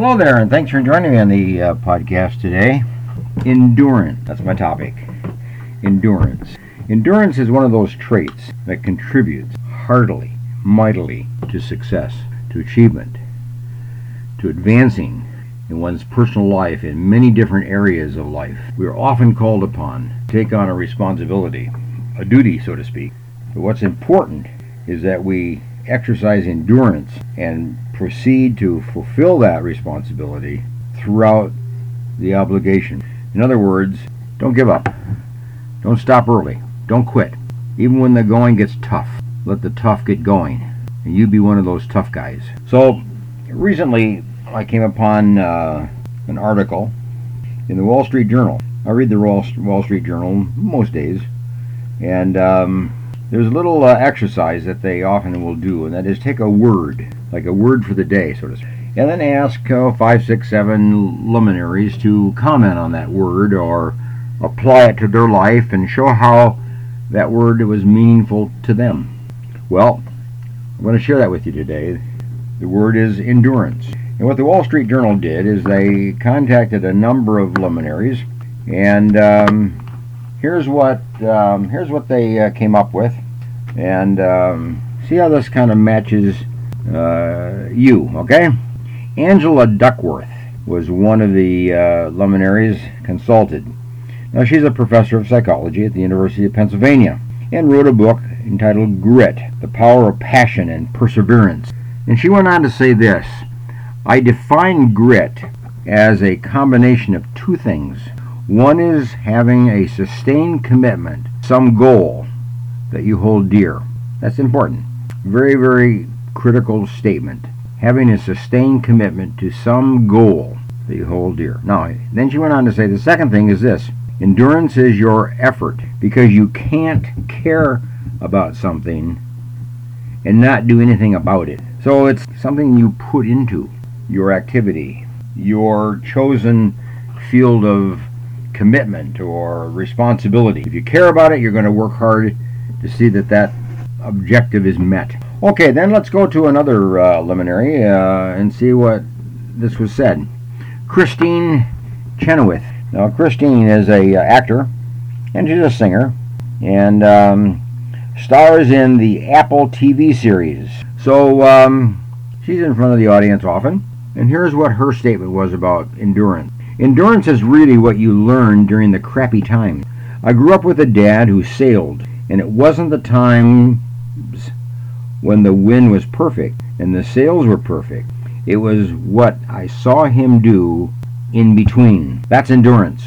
Hello there, and thanks for joining me on the uh, podcast today. Endurance, that's my topic. Endurance. Endurance is one of those traits that contributes heartily, mightily to success, to achievement, to advancing in one's personal life in many different areas of life. We are often called upon to take on a responsibility, a duty, so to speak. But what's important is that we exercise endurance and proceed to fulfill that responsibility throughout the obligation. In other words, don't give up. Don't stop early. Don't quit. Even when the going gets tough, let the tough get going. And you be one of those tough guys. So, recently I came upon uh, an article in the Wall Street Journal. I read the Wall Street Journal most days, and um, there's a little uh, exercise that they often will do, and that is take a word, like a word for the day, so to speak, and then ask uh, five, six, seven luminaries to comment on that word or apply it to their life and show how that word was meaningful to them. Well, I'm going to share that with you today. The word is endurance. And what the Wall Street Journal did is they contacted a number of luminaries, and um, here's what um, here's what they uh, came up with, and um, see how this kind of matches uh, you. Okay, Angela Duckworth was one of the uh, luminaries consulted. Now she's a professor of psychology at the University of Pennsylvania and wrote a book entitled Grit: The Power of Passion and Perseverance. And she went on to say this: I define grit as a combination of two things one is having a sustained commitment, some goal that you hold dear. That's important. Very, very critical statement. Having a sustained commitment to some goal that you hold dear. Now, then she went on to say the second thing is this endurance is your effort because you can't care about something and not do anything about it. So it's something you put into your activity, your chosen field of commitment or responsibility. If you care about it, you're going to work hard to see that that objective is met. Okay, then let's go to another uh, luminary uh, and see what this was said. Christine Chenoweth. Now, Christine is a uh, actor and she's a singer and um, stars in the Apple TV series. So um, she's in front of the audience often. And here's what her statement was about endurance. Endurance is really what you learn during the crappy times. I grew up with a dad who sailed, and it wasn't the times when the wind was perfect and the sails were perfect. It was what I saw him do in between. That's endurance.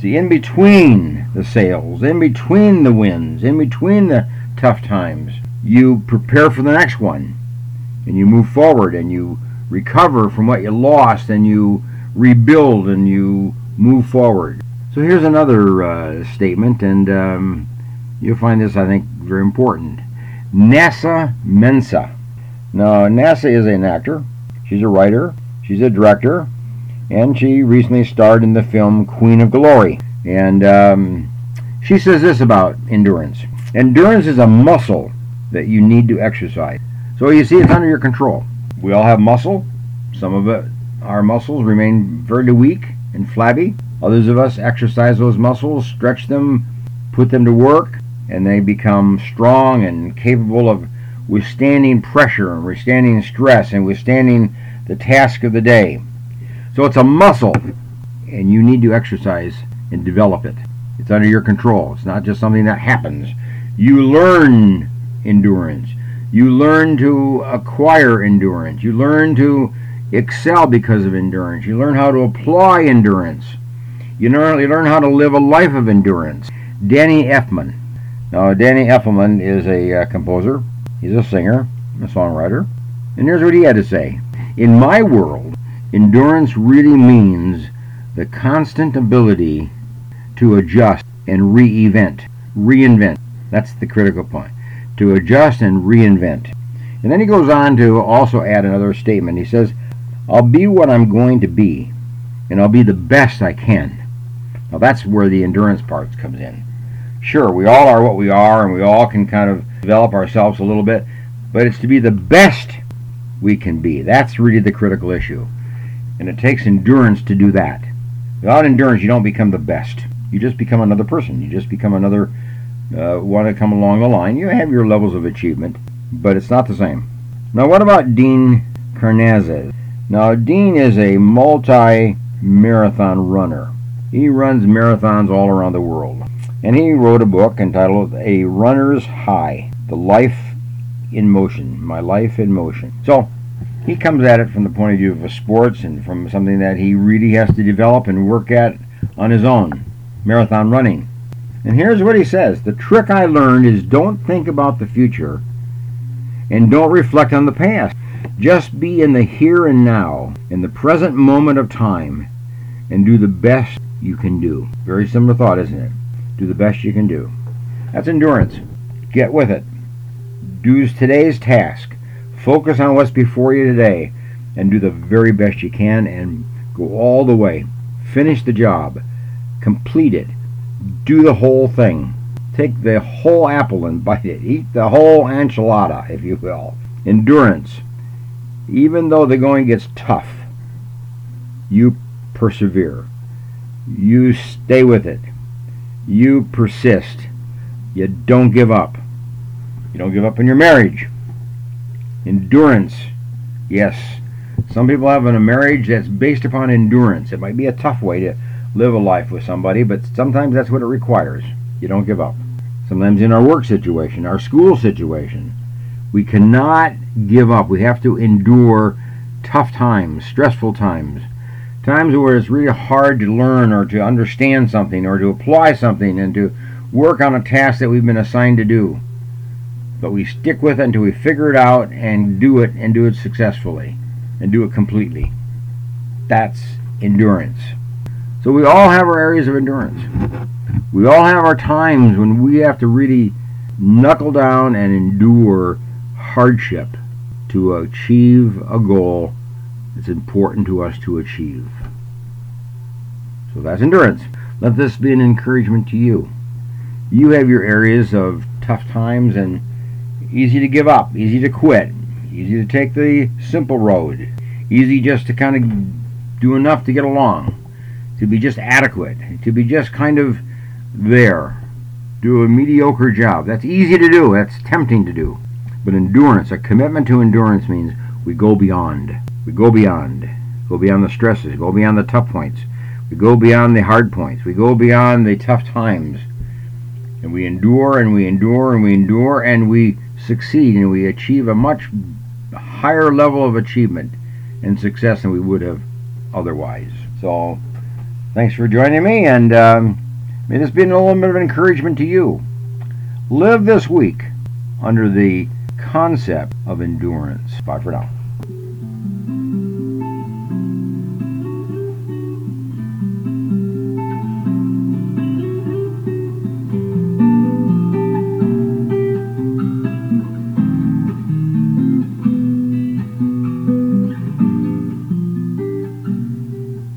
See, in between the sails, in between the winds, in between the tough times, you prepare for the next one. And you move forward and you recover from what you lost and you rebuild and you move forward. So here's another uh, statement, and um, you'll find this, I think, very important. Nana Mensah. Now, Nana is an actor, she's a writer, she's a director, and she recently starred in the film Queen of Glory. And um, she says this about endurance Endurance is a muscle that you need to exercise. So you see, it's under your control. We all have muscle. Some of it our muscles remain very weak and flabby. Others of us exercise those muscles, stretch them, put them to work, and they become strong and capable of withstanding pressure and withstanding stress and withstanding the task of the day. So it's a muscle, and you need to exercise and develop it. It's under your control. It's not just something that happens. You learn endurance. You learn to acquire endurance. You learn to excel because of endurance. You learn how to apply endurance. You learn, you learn how to live a life of endurance. Danny Elfman. Now, Danny Elfman is a uh, composer. He's a singer, a songwriter. And here's what he had to say. In my world, endurance really means the constant ability to adjust and re-event, reinvent. That's the critical point. To adjust and reinvent. And then he goes on to also add another statement. He says, I'll be what I'm going to be, and I'll be the best I can. Now that's where the endurance part comes in. Sure, we all are what we are, and we all can kind of develop ourselves a little bit, but it's to be the best we can be. That's really the critical issue. And it takes endurance to do that. Without endurance, you don't become the best. You just become another person. You just become another uh, one to come along the line. You have your levels of achievement, but it's not the same. Now, what about Dean Karnazes? Now, Dean is a multi marathon runner. He runs marathons all around the world. And he wrote a book entitled A Runner's High The Life in Motion. My Life in Motion. So, he comes at it from the point of view of sports and from something that he really has to develop and work at on his own marathon running. And here's what he says The trick I learned is don't think about the future and don't reflect on the past. Just be in the here and now, in the present moment of time, and do the best you can do. Very similar thought, isn't it? Do the best you can do. That's endurance. Get with it. Do today's task. Focus on what's before you today and do the very best you can and go all the way. Finish the job. Complete it. Do the whole thing. Take the whole apple and bite it. Eat the whole enchilada, if you will. Endurance. Even though the going gets tough, you persevere. You stay with it. You persist. You don't give up. You don't give up in your marriage. Endurance. Yes. Some people have a marriage that's based upon endurance. It might be a tough way to live a life with somebody, but sometimes that's what it requires. You don't give up. Sometimes in our work situation, our school situation, we cannot give up. We have to endure tough times, stressful times, times where it's really hard to learn or to understand something or to apply something and to work on a task that we've been assigned to do. But we stick with it until we figure it out and do it and do it successfully and do it completely. That's endurance. So we all have our areas of endurance. We all have our times when we have to really knuckle down and endure hardship to achieve a goal that's important to us to achieve. So that's endurance. Let this be an encouragement to you. You have your areas of tough times and easy to give up, easy to quit, easy to take the simple road, easy just to kind of do enough to get along to be just adequate, to be just kind of there, do a mediocre job. That's easy to do, that's tempting to do. But endurance, a commitment to endurance means we go beyond. We go beyond. Go beyond the stresses, go beyond the tough points. We go beyond the hard points. We go beyond the tough times. And we endure and we endure and we endure and we succeed and we achieve a much higher level of achievement and success than we would have otherwise. So Thanks for joining me, and um, may this be a little bit of encouragement to you. Live this week under the concept of endurance. Bye for now.